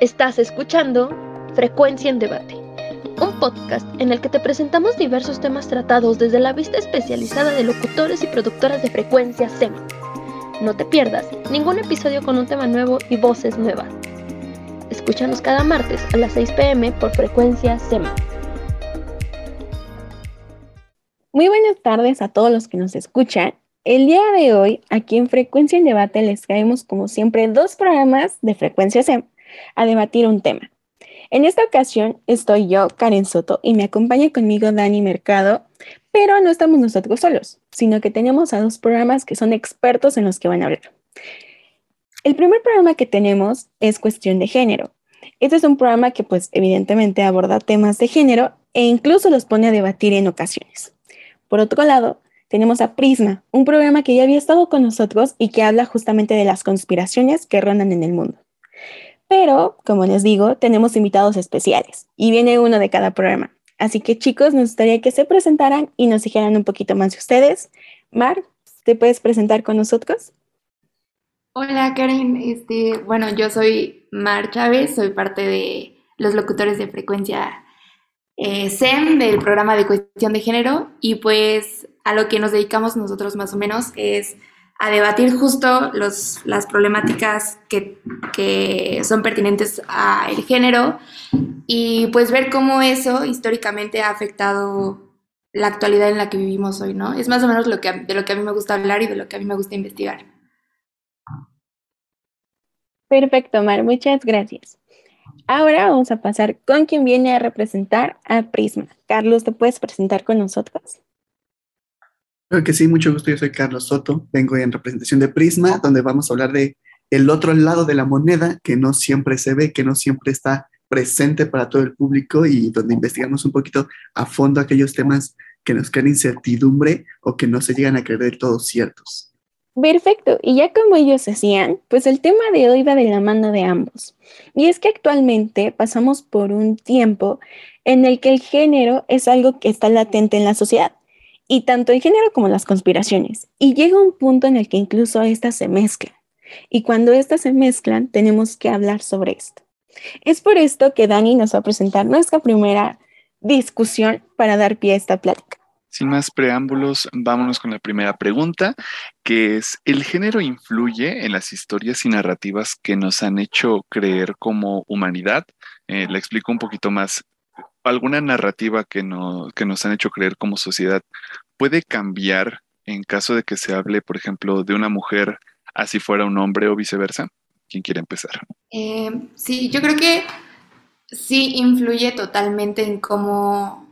Estás escuchando Frecuencia en Debate, un podcast en el que te presentamos diversos temas tratados desde la vista especializada de locutores y productoras de frecuencia SEM. No te pierdas ningún episodio con un tema nuevo y voces nuevas. Escúchanos cada martes a las 6 pm por frecuencia SEM. Muy buenas tardes a todos los que nos escuchan. El día de hoy, aquí en Frecuencia en Debate, les traemos como siempre dos programas de Frecuencia SEM a debatir un tema. En esta ocasión estoy yo, Karen Soto, y me acompaña conmigo Dani Mercado, pero no estamos nosotros solos, sino que tenemos a dos programas que son expertos en los que van a hablar. El primer programa que tenemos es Cuestión de Género. Este es un programa que pues evidentemente aborda temas de género e incluso los pone a debatir en ocasiones. Por otro lado, tenemos a Prisma, un programa que ya había estado con nosotros y que habla justamente de las conspiraciones que rondan en el mundo. Pero, como les digo, tenemos invitados especiales y viene uno de cada programa. Así que chicos, nos gustaría que se presentaran y nos dijeran un poquito más de ustedes. Mar, ¿te puedes presentar con nosotros? Hola Karen, este, bueno, yo soy Mar Chávez, soy parte de los locutores de frecuencia eh, SEM del programa de cuestión de género y pues a lo que nos dedicamos nosotros más o menos es a debatir justo los, las problemáticas que, que son pertinentes al género y pues ver cómo eso históricamente ha afectado la actualidad en la que vivimos hoy, ¿no? Es más o menos lo que, de lo que a mí me gusta hablar y de lo que a mí me gusta investigar. Perfecto, Mar, muchas gracias. Ahora vamos a pasar con quien viene a representar a Prisma. Carlos, ¿te puedes presentar con nosotros? Creo que sí, mucho gusto. Yo soy Carlos Soto, vengo en representación de Prisma, donde vamos a hablar de el otro lado de la moneda que no siempre se ve, que no siempre está presente para todo el público y donde investigamos un poquito a fondo aquellos temas que nos crean incertidumbre o que no se llegan a creer del todo ciertos. Perfecto, y ya como ellos decían, pues el tema de hoy va de la mano de ambos. Y es que actualmente pasamos por un tiempo en el que el género es algo que está latente en la sociedad y tanto el género como las conspiraciones. Y llega un punto en el que incluso estas se mezclan. Y cuando estas se mezclan, tenemos que hablar sobre esto. Es por esto que Dani nos va a presentar nuestra primera discusión para dar pie a esta plática. Sin más preámbulos, vámonos con la primera pregunta, que es, ¿el género influye en las historias y narrativas que nos han hecho creer como humanidad? Eh, le explico un poquito más alguna narrativa que, no, que nos han hecho creer como sociedad puede cambiar en caso de que se hable, por ejemplo, de una mujer así fuera un hombre o viceversa? ¿Quién quiere empezar? Eh, sí, yo creo que sí influye totalmente en cómo,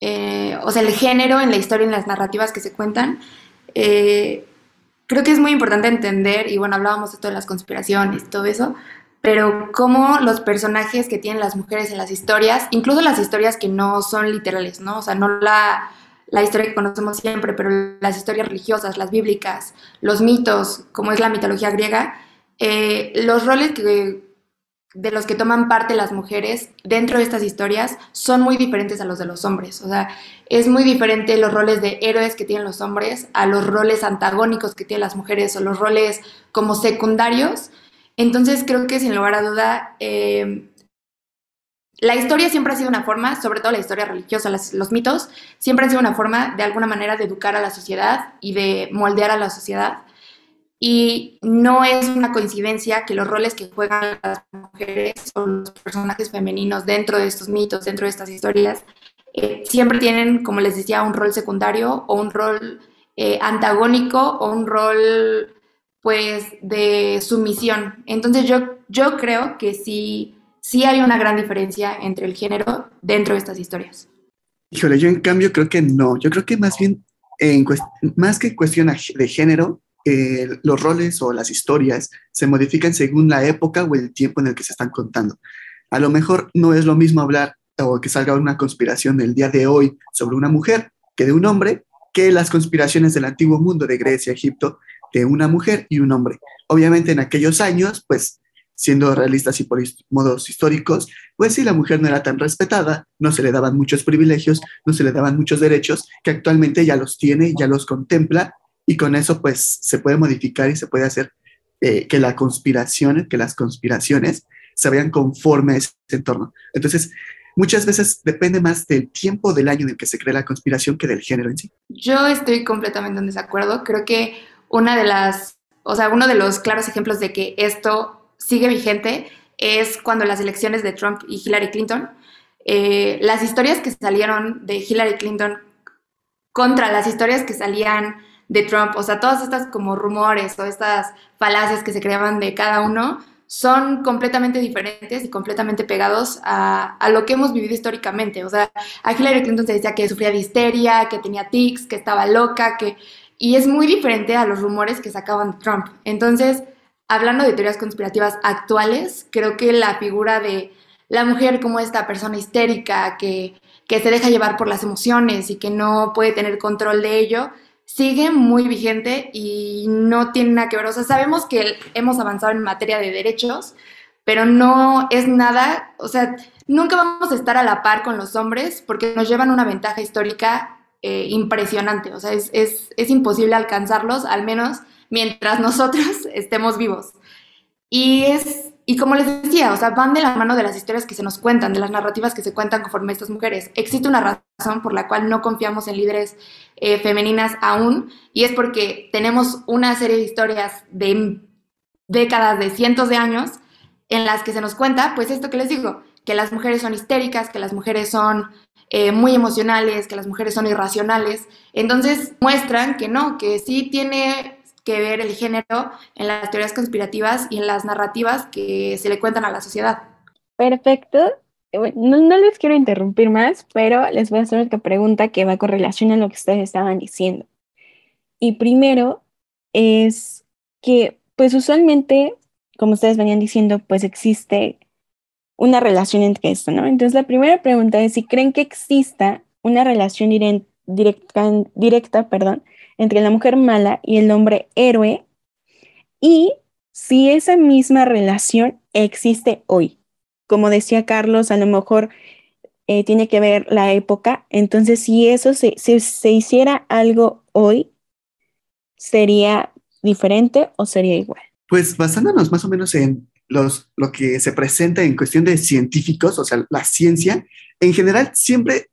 eh, o sea, el género en la historia, en las narrativas que se cuentan. Eh, creo que es muy importante entender, y bueno, hablábamos de esto las conspiraciones todo eso, pero cómo los personajes que tienen las mujeres en las historias, incluso las historias que no son literales, ¿no? O sea, no la, la historia que conocemos siempre, pero las historias religiosas, las bíblicas, los mitos, como es la mitología griega, eh, los roles de los que toman parte las mujeres dentro de estas historias son muy diferentes a los de los hombres. O sea, es muy diferente los roles de héroes que tienen los hombres a los roles antagónicos que tienen las mujeres o los roles como secundarios entonces creo que sin lugar a duda, eh, la historia siempre ha sido una forma, sobre todo la historia religiosa, los mitos, siempre han sido una forma de alguna manera de educar a la sociedad y de moldear a la sociedad. Y no es una coincidencia que los roles que juegan las mujeres o los personajes femeninos dentro de estos mitos, dentro de estas historias, eh, siempre tienen, como les decía, un rol secundario o un rol eh, antagónico o un rol pues de sumisión. Entonces yo, yo creo que sí, sí hay una gran diferencia entre el género dentro de estas historias. Híjole, yo en cambio creo que no. Yo creo que más bien, en más que cuestión de género, eh, los roles o las historias se modifican según la época o el tiempo en el que se están contando. A lo mejor no es lo mismo hablar o que salga una conspiración del día de hoy sobre una mujer que de un hombre que las conspiraciones del antiguo mundo de Grecia, Egipto, de una mujer y un hombre. Obviamente en aquellos años, pues siendo realistas y por modos históricos, pues sí, la mujer no era tan respetada, no se le daban muchos privilegios, no se le daban muchos derechos, que actualmente ya los tiene, ya los contempla, y con eso pues se puede modificar y se puede hacer eh, que la conspiración, que las conspiraciones se vean conforme a ese entorno. Entonces, muchas veces depende más del tiempo del año en el que se crea la conspiración que del género en sí. Yo estoy completamente en desacuerdo. Creo que una de las, o sea, uno de los claros ejemplos de que esto sigue vigente es cuando las elecciones de Trump y Hillary Clinton, eh, las historias que salieron de Hillary Clinton contra las historias que salían de Trump, o sea, todas estas como rumores o estas falacias que se creaban de cada uno, son completamente diferentes y completamente pegados a, a, lo que hemos vivido históricamente. O sea, a Hillary Clinton se decía que sufría de histeria, que tenía tics, que estaba loca, que... Y es muy diferente a los rumores que sacaban de Trump. Entonces, hablando de teorías conspirativas actuales, creo que la figura de la mujer como esta persona histérica que, que se deja llevar por las emociones y que no puede tener control de ello, sigue muy vigente y no tiene nada que ver. O sea, sabemos que hemos avanzado en materia de derechos, pero no es nada, o sea, nunca vamos a estar a la par con los hombres porque nos llevan una ventaja histórica eh, impresionante. O sea, es, es, es imposible alcanzarlos, al menos mientras nosotros estemos vivos. Y es, y como les decía, o sea, van de la mano de las historias que se nos cuentan, de las narrativas que se cuentan conforme a estas mujeres. Existe una razón por la cual no confiamos en líderes eh, femeninas aún, y es porque tenemos una serie de historias de décadas, de cientos de años, en las que se nos cuenta, pues esto que les digo, que las mujeres son histéricas, que las mujeres son eh, muy emocionales, que las mujeres son irracionales. Entonces muestran que no, que sí tiene que ver el género en las teorías conspirativas y en las narrativas que se le cuentan a la sociedad. Perfecto. No, les quiero interrumpir más, pero les voy a hacer otra pregunta que va con relación a lo que ustedes estaban diciendo. Y primero es que, pues usualmente, como ustedes venían diciendo, pues existe una relación entre esto, ¿no? Entonces la primera pregunta es si creen que exista una relación directa, directa perdón, entre la mujer mala y el hombre héroe y si esa misma relación existe hoy. Como decía Carlos, a lo mejor eh, tiene que ver la época, entonces si eso se, se hiciera algo hoy, ¿sería diferente o sería igual? Pues basándonos más o menos en los, lo que se presenta en cuestión de científicos, o sea, la ciencia, en general siempre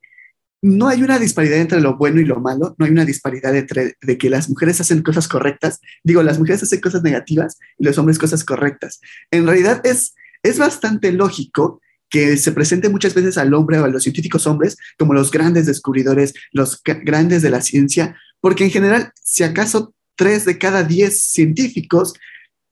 no hay una disparidad entre lo bueno y lo malo, no hay una disparidad entre de que las mujeres hacen cosas correctas, digo, las mujeres hacen cosas negativas y los hombres cosas correctas. En realidad es, es bastante lógico que se presente muchas veces al hombre o a los científicos hombres como los grandes descubridores, los grandes de la ciencia, porque en general, si acaso tres de cada diez científicos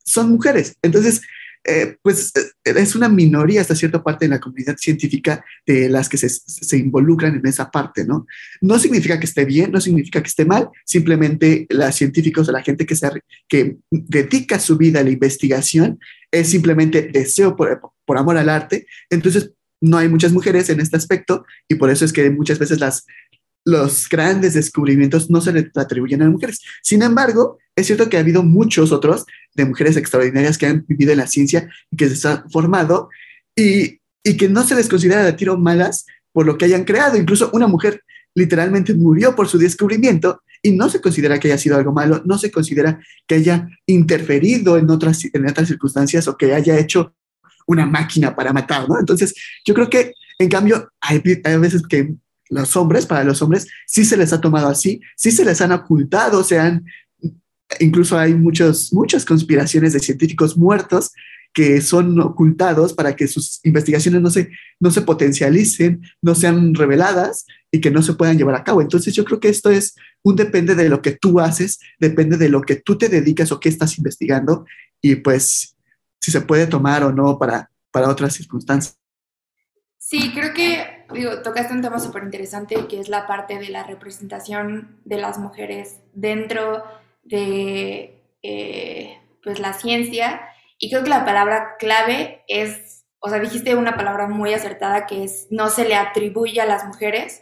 son mujeres. Entonces, eh, pues eh, es una minoría hasta cierta parte en la comunidad científica de las que se, se, involucran en esa parte, ¿no? No significa que esté bien, no significa que esté mal, simplemente los científicos o la gente que, se, que dedica su vida a la investigación es simplemente deseo por, por amor al arte, entonces no hay muchas mujeres en este aspecto y por eso es que muchas veces las, los grandes descubrimientos no se le atribuyen a mujeres. Sin embargo, es cierto que ha habido muchos otros de mujeres extraordinarias que han vivido en la ciencia y que se han formado y, y que no se les considera de tiro malas por lo que hayan creado. Incluso una mujer literalmente murió por su descubrimiento y no se considera que haya sido algo malo, no se considera que haya interferido en otras, en otras circunstancias o que haya hecho una máquina para matar. Entonces, yo creo que, en cambio, hay, hay veces que los hombres, para los hombres, sí se les ha tomado así, sí se les han ocultado, se han, incluso hay muchos, muchas conspiraciones de científicos muertos que son ocultados para que sus investigaciones no se, no se potencialicen, no sean reveladas y que no se puedan llevar a cabo. Entonces yo creo que esto es un depende de lo que tú haces, depende de lo que tú te dedicas o qué estás investigando y pues si se puede tomar o no para, para otras circunstancias. Sí, creo que, digo, tocaste un tema súper interesante que es la parte de la representación de las mujeres dentro de eh, pues la ciencia. Y creo que la palabra clave es, o sea, dijiste una palabra muy acertada que es no se le atribuye a las mujeres.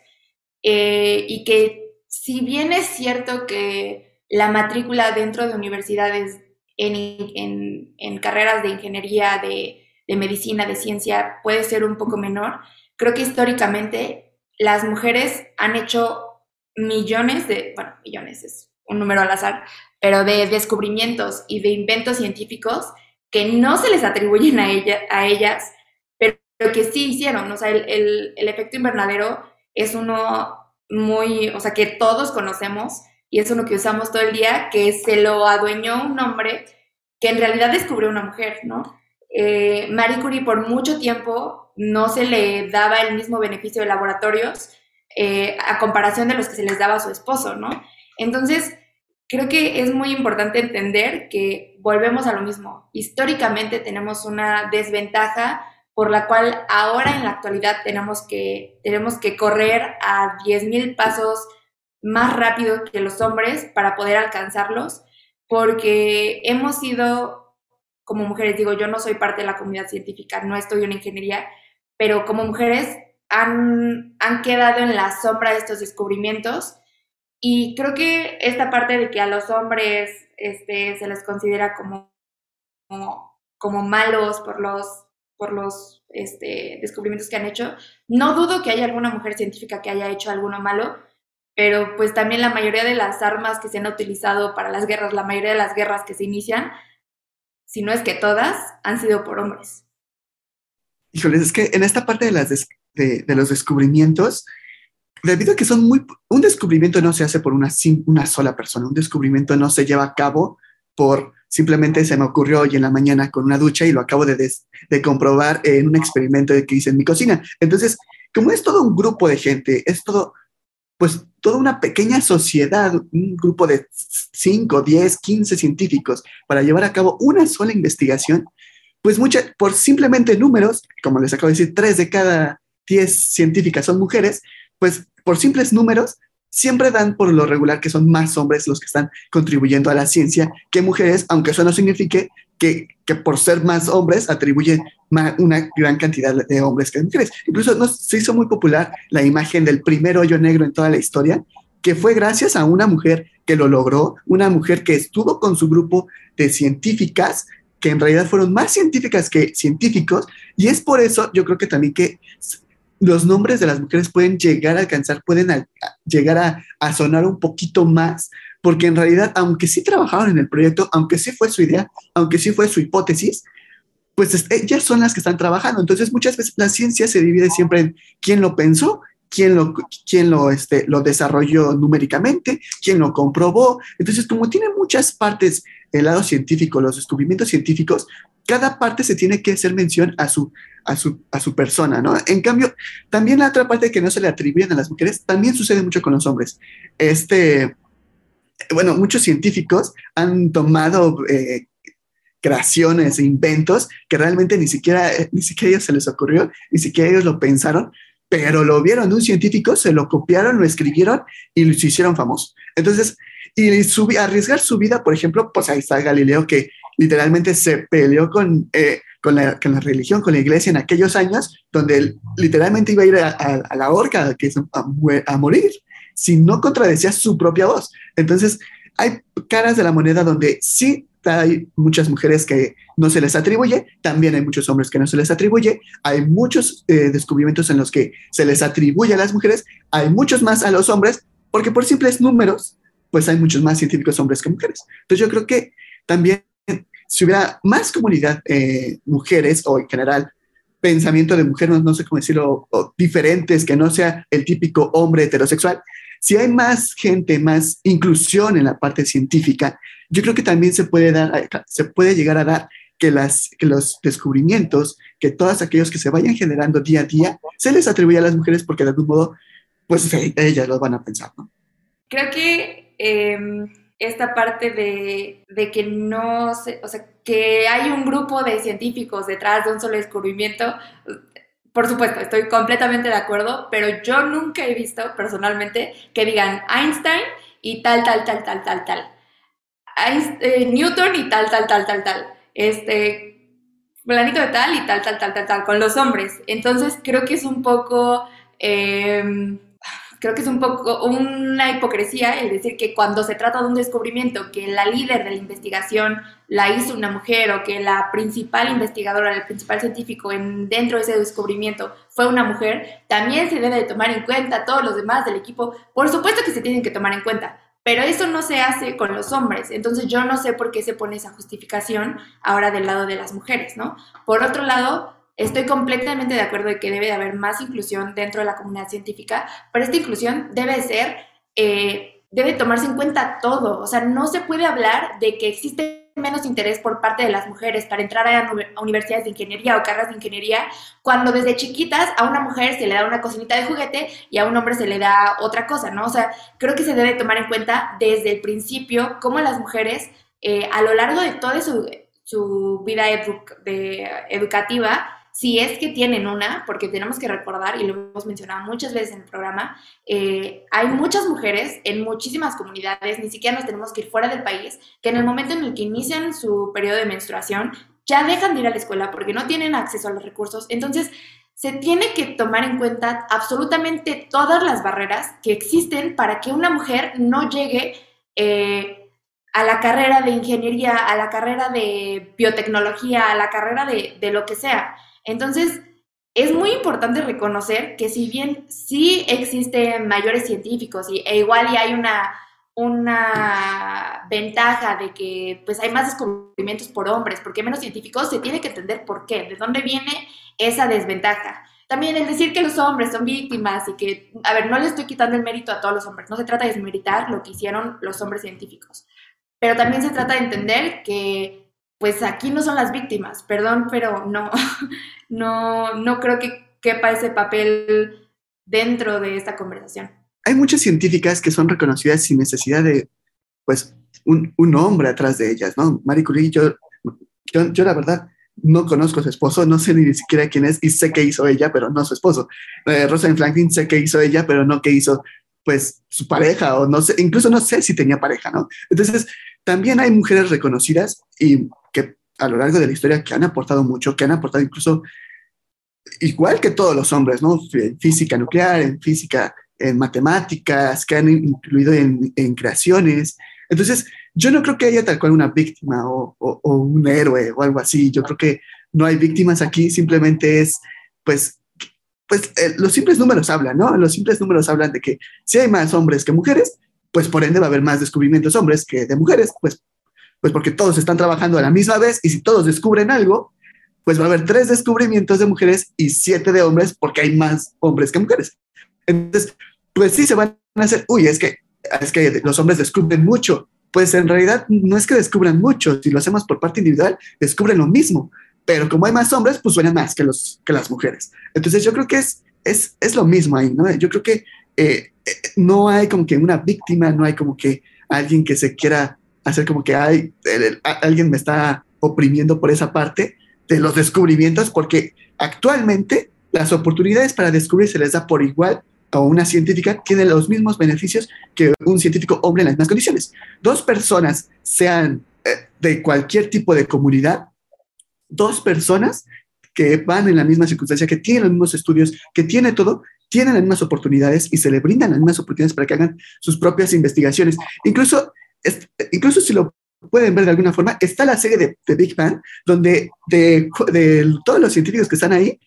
Eh, y que si bien es cierto que la matrícula dentro de universidades en, en, en carreras de ingeniería, de de medicina, de ciencia, puede ser un poco menor. Creo que históricamente las mujeres han hecho millones de, bueno, millones es un número al azar, pero de descubrimientos y de inventos científicos que no se les atribuyen a, ella, a ellas, pero, que sí hicieron. O sea, el, el efecto invernadero es uno muy, o sea, que todos conocemos y es uno que usamos todo el día, que se lo adueñó un hombre que en realidad descubrió una mujer, ¿no? Eh, Marie Curie por mucho tiempo no se le daba el mismo beneficio de laboratorios eh, a comparación de los que se les daba a su esposo, ¿no? Entonces, creo que es muy importante entender que volvemos a lo mismo. Históricamente tenemos una desventaja por la cual ahora en la actualidad tenemos que, tenemos que correr a 10.000 pasos más rápido que los hombres para poder alcanzarlos, porque hemos sido, como mujeres, digo, yo no soy parte de la comunidad científica, no estoy en ingeniería, pero como mujeres han, han quedado en la sombra de estos descubrimientos y creo que esta parte de que a los hombres este, se les considera como, como, como malos por los por los este, descubrimientos que han hecho. No dudo que haya alguna mujer científica que haya hecho alguno malo, pero pues también la mayoría de las armas que se han utilizado para las guerras, la mayoría de las guerras que se inician, si no es que todas, han sido por hombres. Híjoles, es que en esta parte de, los descubrimientos, debido a que son muy... Un descubrimiento no se hace por una, una sola persona, un descubrimiento no se lleva a cabo por simplemente se me ocurrió hoy en la mañana con una ducha y lo acabo de, de comprobar en un experimento que hice en mi cocina. Entonces, como es todo un grupo de gente, es todo, pues toda una pequeña sociedad, un grupo de 5, 10, 15 científicos para llevar a cabo una sola investigación, pues mucha, por simplemente números, como les acabo de decir, 3 de cada 10 científicas son mujeres, pues por simples números siempre dan por lo regular que son más hombres los que están contribuyendo a la ciencia que mujeres, aunque eso no signifique que, por ser más hombres atribuyen una gran cantidad de hombres que mujeres. Incluso no, se hizo muy popular la imagen del primer hoyo negro en toda la historia, que fue gracias a una mujer que lo logró, una mujer que estuvo con su grupo de científicas que en realidad fueron más científicas que científicos, y es por eso yo creo que también que los nombres de las mujeres pueden llegar a alcanzar, pueden llegar a, sonar un poquito más, porque en realidad, aunque sí trabajaron en el proyecto, aunque sí fue su idea, aunque sí fue su hipótesis, pues ellas son las que están trabajando. Entonces, muchas veces la ciencia se divide siempre en quién lo pensó, quién lo, quién lo, este, lo desarrolló numéricamente, quién lo comprobó. Entonces, como tiene muchas partes el lado científico, los descubrimientos científicos, cada parte se tiene que hacer mención a su, a su, a su persona, ¿no? En cambio, también la otra parte que no se le atribuyen a las mujeres, también sucede mucho con los hombres. Este, bueno, muchos científicos han tomado eh, creaciones e inventos que realmente ni siquiera, ni siquiera a ellos se les ocurrió, ni siquiera ellos lo pensaron, pero lo vieron un científico, se lo copiaron, lo escribieron y lo hicieron famoso. Entonces, y arriesgar su vida, por ejemplo, pues ahí está Galileo que literalmente se peleó con, eh, con, la, con, la, religión, con la iglesia en aquellos años, donde él literalmente iba a ir a, la horca, que es a, a, morir, si no contradecía su propia voz. Entonces, hay caras de la moneda donde sí hay muchas mujeres que no se les atribuye, también hay muchos hombres que no se les atribuye, hay muchos eh, descubrimientos en los que se les atribuye a las mujeres, hay muchos más a los hombres, porque por simples números, pues hay muchos más científicos hombres que mujeres. Entonces yo creo que también si hubiera más comunidad eh, mujeres o en general pensamiento de mujeres, no, sé cómo decirlo, diferentes, que no sea el típico hombre heterosexual, si hay más gente, más inclusión en la parte científica, yo creo que también se puede, dar, se puede llegar a dar que, las, que los descubrimientos, que todos aquellos que se vayan generando día a día, se les atribuye a las mujeres porque de algún modo, pues ellas lo van a pensar, ¿no? Creo que em, esta parte de, de, que no se, o sea, que hay un grupo de científicos detrás de un solo descubrimiento, por supuesto, estoy completamente de acuerdo, pero yo nunca he visto personalmente que digan Einstein y tal, tal, tal, tal, tal, tal. Eh, Newton y tal, tal, tal, tal, tal. Este, planito de tal y tal, tal, tal, tal, tal, con los hombres. Entonces creo que es un poco... Em, creo que es un poco una hipocresía el decir que cuando se trata de un descubrimiento que la líder de la investigación la hizo una mujer o que la principal investigadora, el principal científico en, dentro de ese descubrimiento fue una mujer, también se debe de tomar en cuenta todos los demás del equipo. Por supuesto que se tienen que tomar en cuenta, pero eso no se hace con los hombres. Entonces yo no sé por qué se pone esa justificación ahora del lado de las mujeres, ¿no? Por otro lado, estoy completamente de acuerdo de que debe de haber más inclusión dentro de la comunidad científica, pero esta inclusión debe ser, eh, debe tomarse en cuenta todo. O sea, no se puede hablar de que existe menos interés por parte de las mujeres para entrar a, universidades de ingeniería o carreras de ingeniería, cuando desde chiquitas a una mujer se le da una cocinita de juguete y a un hombre se le da otra cosa, ¿no? O sea, creo que se debe tomar en cuenta desde el principio cómo las mujeres eh, a lo largo de toda su, vida educativa si es que tienen una, porque tenemos que recordar, y lo hemos mencionado muchas veces en el programa, eh, hay muchas mujeres en muchísimas comunidades, ni siquiera nos tenemos que ir fuera del país, que en el momento en el que inician su periodo de menstruación ya dejan de ir a la escuela porque no tienen acceso a los recursos. Entonces, se tiene que tomar en cuenta absolutamente todas las barreras que existen para que una mujer no llegue eh, a la carrera de ingeniería, a la carrera de biotecnología, a la carrera de, de lo que sea. Entonces, es muy importante reconocer que si bien sí existen mayores científicos y, e igual y hay una, una ventaja de que pues hay más descubrimientos por hombres, porque hay menos científicos, se tiene que entender por qué, de dónde viene esa desventaja. También el decir que los hombres son víctimas y que, a ver, no le estoy quitando el mérito a todos los hombres, no se trata de desmeritar lo que hicieron los hombres científicos, pero también se trata de entender que pues aquí no son las víctimas, perdón, pero no, no, no creo que quepa ese papel dentro de esta conversación. Hay muchas científicas que son reconocidas sin necesidad de, pues, un, un hombre atrás de ellas, ¿no? Marie Curie, yo, yo, la verdad no conozco a su esposo, no sé ni siquiera quién es y sé qué hizo ella, pero no su esposo. Eh, Rosalind Franklin sé qué hizo ella, pero no qué hizo, pues, su pareja o no sé, incluso no sé si tenía pareja, ¿no? Entonces, también hay mujeres reconocidas y que a lo largo de la historia que han aportado mucho, que han aportado incluso igual que todos los hombres, ¿no? En física nuclear, en física, en matemáticas, que han incluido en, creaciones. Entonces, yo no creo que haya tal cual una víctima o, un héroe o algo así. Yo creo que no hay víctimas aquí, simplemente es, pues, pues eh, los simples números hablan, ¿no? Los simples números hablan de que si hay más hombres que mujeres, pues por ende va a haber más descubrimientos hombres que de mujeres, pues pues porque todos están trabajando a la misma vez y si todos descubren algo, pues va a haber tres descubrimientos de mujeres y siete de hombres porque hay más hombres que mujeres. Entonces, pues sí se van a hacer, uy, es que, es que los hombres descubren mucho. Pues en realidad no es que descubran mucho, si lo hacemos por parte individual, descubren lo mismo, pero como hay más hombres, pues suenan más que, los, que las mujeres. Entonces yo creo que es, es, es lo mismo ahí, ¿no? Yo creo que eh, eh, no hay como que una víctima, no hay como que alguien que se quiera hacer como que hay, alguien me está oprimiendo por esa parte de los descubrimientos, porque actualmente las oportunidades para descubrir se les da por igual a una científica, tiene los mismos beneficios que un científico hombre en las mismas condiciones. Dos personas, sean eh, de cualquier tipo de comunidad, dos personas que van en la misma circunstancia, que tienen los mismos estudios, que tienen todo, tienen las mismas oportunidades y se le brindan las mismas oportunidades para que hagan sus propias investigaciones. Incluso incluso si lo pueden ver de alguna forma, está la serie de, Big Bang, donde de, todos los científicos que están ahí,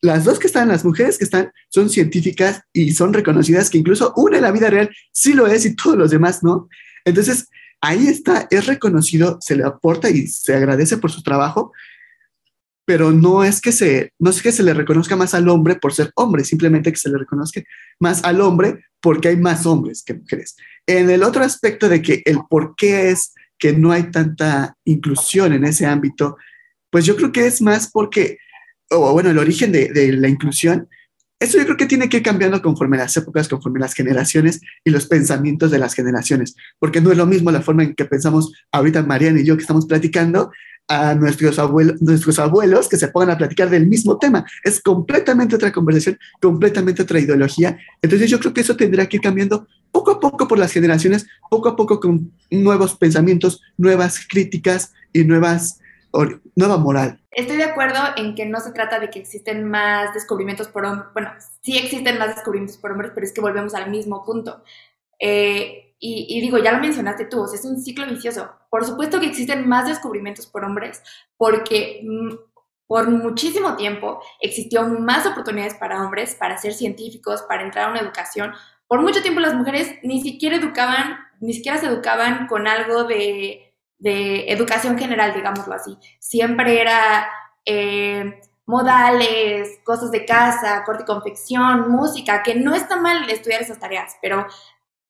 las dos que están, las mujeres que están, son científicas y son reconocidas, que incluso una en la vida real sí lo es y todos los demás no. Entonces, ahí está, es reconocido, se le aporta y se agradece por su trabajo, pero no es que se, no es que se le reconozca más al hombre por ser hombre, simplemente que se le reconozca más al hombre porque hay más hombres que mujeres. En el otro aspecto de que el por qué es que no hay tanta inclusión en ese ámbito, pues yo creo que es más porque, o bueno, el origen de, de la inclusión, eso yo creo que tiene que ir cambiando conforme las épocas, conforme las generaciones y los pensamientos de las generaciones, porque no es lo mismo la forma en que pensamos ahorita Mariana y yo que estamos platicando a nuestros abuelos, nuestros abuelos que se pongan a platicar del mismo tema. Es completamente otra conversación, completamente otra ideología. Entonces yo creo que eso tendrá que ir cambiando poco a poco por las generaciones, poco a poco con nuevos pensamientos, nuevas críticas y nuevas, nueva moral. Estoy de acuerdo en que no se trata de que existen más descubrimientos por hombres. Bueno, sí existen más descubrimientos por hombres, pero es que volvemos al mismo punto. Eh, y, digo, ya lo mencionaste tú, es un ciclo vicioso. Por supuesto que existen más descubrimientos por hombres, porque mm, por muchísimo tiempo existió más oportunidades para hombres para ser científicos, para entrar a una educación. Por mucho tiempo las mujeres ni siquiera educaban ni siquiera se educaban con algo de, de educación general, digámoslo así. Siempre era eh, modales, cosas de casa, corte y confección, música, que no está mal estudiar esas tareas, pero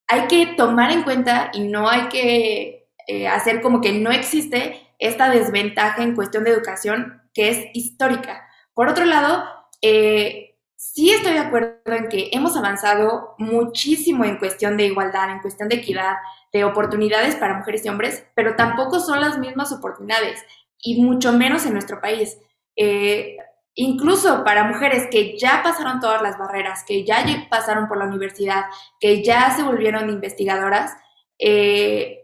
hay que tomar en cuenta y no hay que eh, hacer como que no existe esta desventaja en cuestión de educación que es histórica. Por otro lado, eh, sí estoy de acuerdo en que hemos avanzado muchísimo en cuestión de igualdad, en cuestión de equidad, de oportunidades para mujeres y hombres, pero tampoco son las mismas oportunidades y mucho menos en nuestro país. Eh, incluso para mujeres que ya pasaron todas las barreras, que ya pasaron por la universidad, que ya se volvieron investigadoras, eh,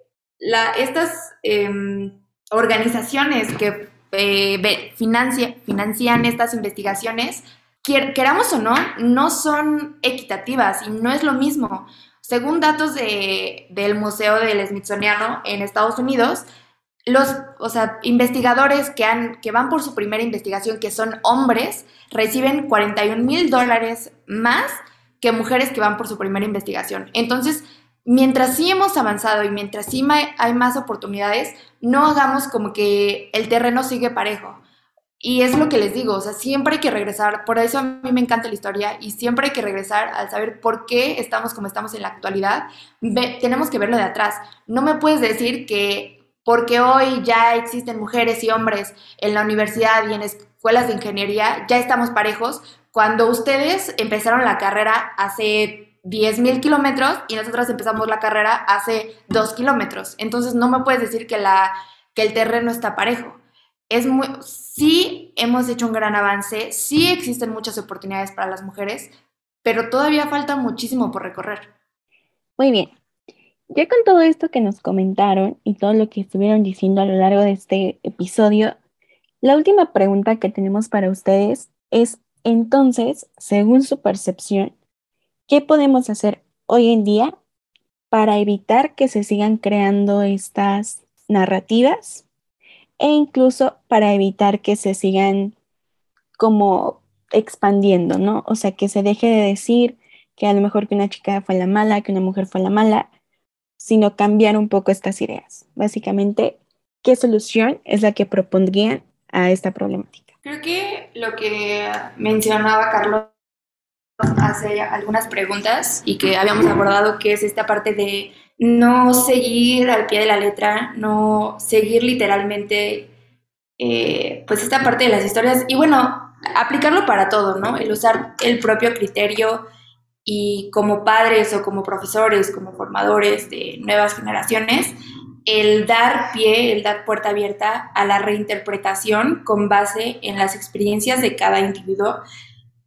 estas em, organizaciones que eh, financian estas investigaciones, queramos o no, no son equitativas y no es lo mismo. Según datos del Museo del Smithsoniano en Estados Unidos, los, o sea, investigadores que, han, que van por su primera investigación, que son hombres, reciben 41 mil dólares más que mujeres que van por su primera investigación. Entonces, mientras sí hemos avanzado y mientras sí hay más oportunidades, no hagamos como que el terreno sigue parejo. Y es lo que les digo, o sea, siempre hay que regresar, por eso a mí me encanta la historia y siempre hay que regresar al saber por qué estamos como estamos en la actualidad, tenemos que verlo de atrás. No me puedes decir que porque hoy ya existen mujeres y hombres en la universidad y en escuelas de ingeniería, ya estamos parejos, cuando ustedes empezaron la carrera hace 10 mil kilómetros y nosotros empezamos la carrera hace 2 kilómetros. Entonces no me puedes decir que, la, que el terreno está parejo. Es muy, sí hemos hecho un gran avance, sí existen muchas oportunidades para las mujeres, pero todavía falta muchísimo por recorrer. Muy bien, ya con todo esto que nos comentaron y todo lo que estuvieron diciendo a lo largo de este episodio, la última pregunta que tenemos para ustedes es, entonces, según su percepción, ¿qué podemos hacer hoy en día para evitar que se sigan creando estas narrativas e incluso para evitar que se sigan como expandiendo, ¿no? O sea, que se deje de decir que a lo mejor que una chica fue la mala, que una mujer fue la mala, sino cambiar un poco estas ideas. Básicamente, ¿qué solución es la que propondrían a esta problemática? Creo que lo que mencionaba Carlos hace algunas preguntas y que habíamos abordado, que es esta parte de no seguir al pie de la letra, no seguir literalmente, eh, pues esta parte de las historias y bueno, aplicarlo para todo, ¿no? El usar el propio criterio, y como padres o como profesores, como formadores de nuevas generaciones, el dar pie, el dar puerta abierta a la reinterpretación con base en las experiencias de cada individuo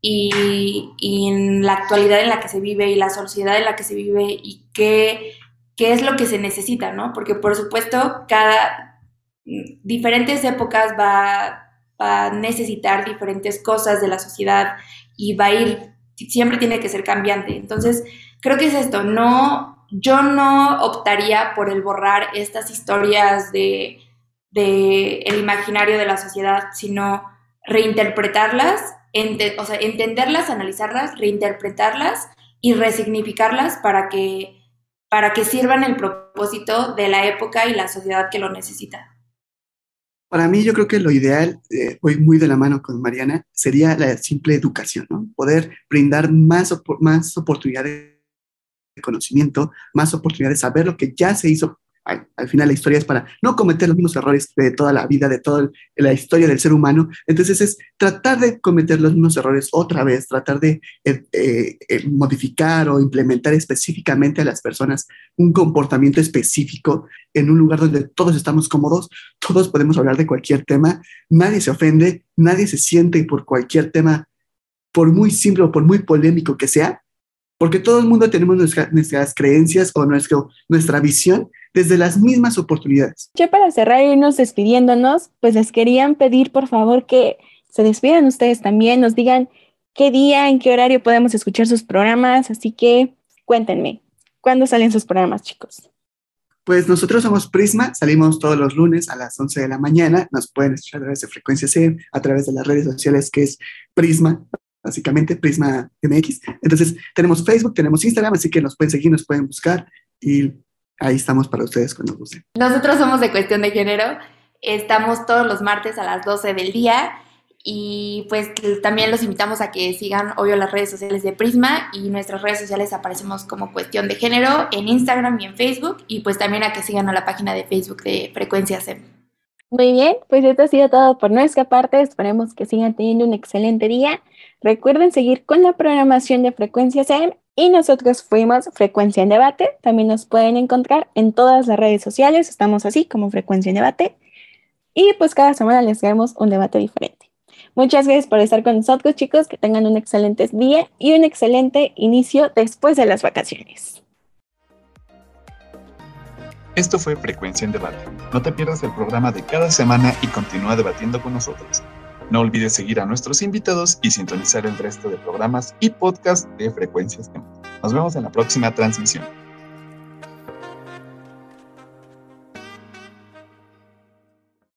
y, en la actualidad en la que se vive y la sociedad en la que se vive y qué, qué es lo que se necesita, ¿no? Porque por supuesto cada diferentes épocas va, a necesitar diferentes cosas de la sociedad y va a ir siempre tiene que ser cambiante. Entonces, creo que es esto, no, yo no optaría por el borrar estas historias de, de el imaginario de la sociedad, sino reinterpretarlas, o sea, entenderlas, analizarlas, reinterpretarlas y resignificarlas para que, para que sirvan el propósito de la época y la sociedad que lo necesita. Para mí, yo creo que lo ideal, eh, voy muy de la mano con Mariana, sería la simple educación, ¿no? Poder brindar más, más oportunidades de conocimiento, más oportunidades de saber lo que ya se hizo al, final la historia es para no cometer los mismos errores de toda la vida, de toda la historia del ser humano. Entonces es tratar de cometer los mismos errores otra vez, tratar de eh, eh, eh, modificar o implementar específicamente a las personas un comportamiento específico en un lugar donde todos estamos cómodos, todos podemos hablar de cualquier tema, nadie se ofende, nadie se siente por cualquier tema, por muy simple o por muy polémico que sea, porque todo el mundo tenemos nuestras creencias o nuestro, nuestra visión desde las mismas oportunidades. Ya para cerrar y irnos despidiéndonos, pues les querían pedir por favor que se despidan ustedes también, nos digan qué día, en qué horario podemos escuchar sus programas, así que cuéntenme, ¿cuándo salen sus programas, chicos? Pues nosotros somos Prisma, salimos todos los lunes a las 11 de la mañana, nos pueden escuchar a través de Frecuencia C, a través de las redes sociales que es Prisma, básicamente Prisma MX. Entonces tenemos Facebook, tenemos Instagram, así que nos pueden seguir, nos pueden buscar y ahí estamos para ustedes cuando gusten. Nosotros somos de Cuestión de Género. Estamos todos los martes a las 12 del día y pues también los invitamos a que sigan, obvio, las redes sociales de Prisma y nuestras redes sociales aparecemos como Cuestión de Género en Instagram y en Facebook y pues también a que sigan a la página de Facebook de Frecuencia. Muy bien, pues esto ha sido todo por nuestra parte. Esperemos que sigan teniendo un excelente día. Recuerden seguir con la programación de Frecuencia SEM y nosotros fuimos Frecuencia en Debate. También nos pueden encontrar en todas las redes sociales. Estamos así como Frecuencia en Debate. Y pues cada semana les traemos un debate diferente. Muchas gracias por estar con nosotros, chicos. Que tengan un excelente día y un excelente inicio después de las vacaciones. Esto fue Frecuencia en Debate. No te pierdas el programa de cada semana y continúa debatiendo con nosotros. No olvides seguir a nuestros invitados y sintonizar el resto de programas y podcasts de Frecuencias. Nos vemos en la próxima transmisión.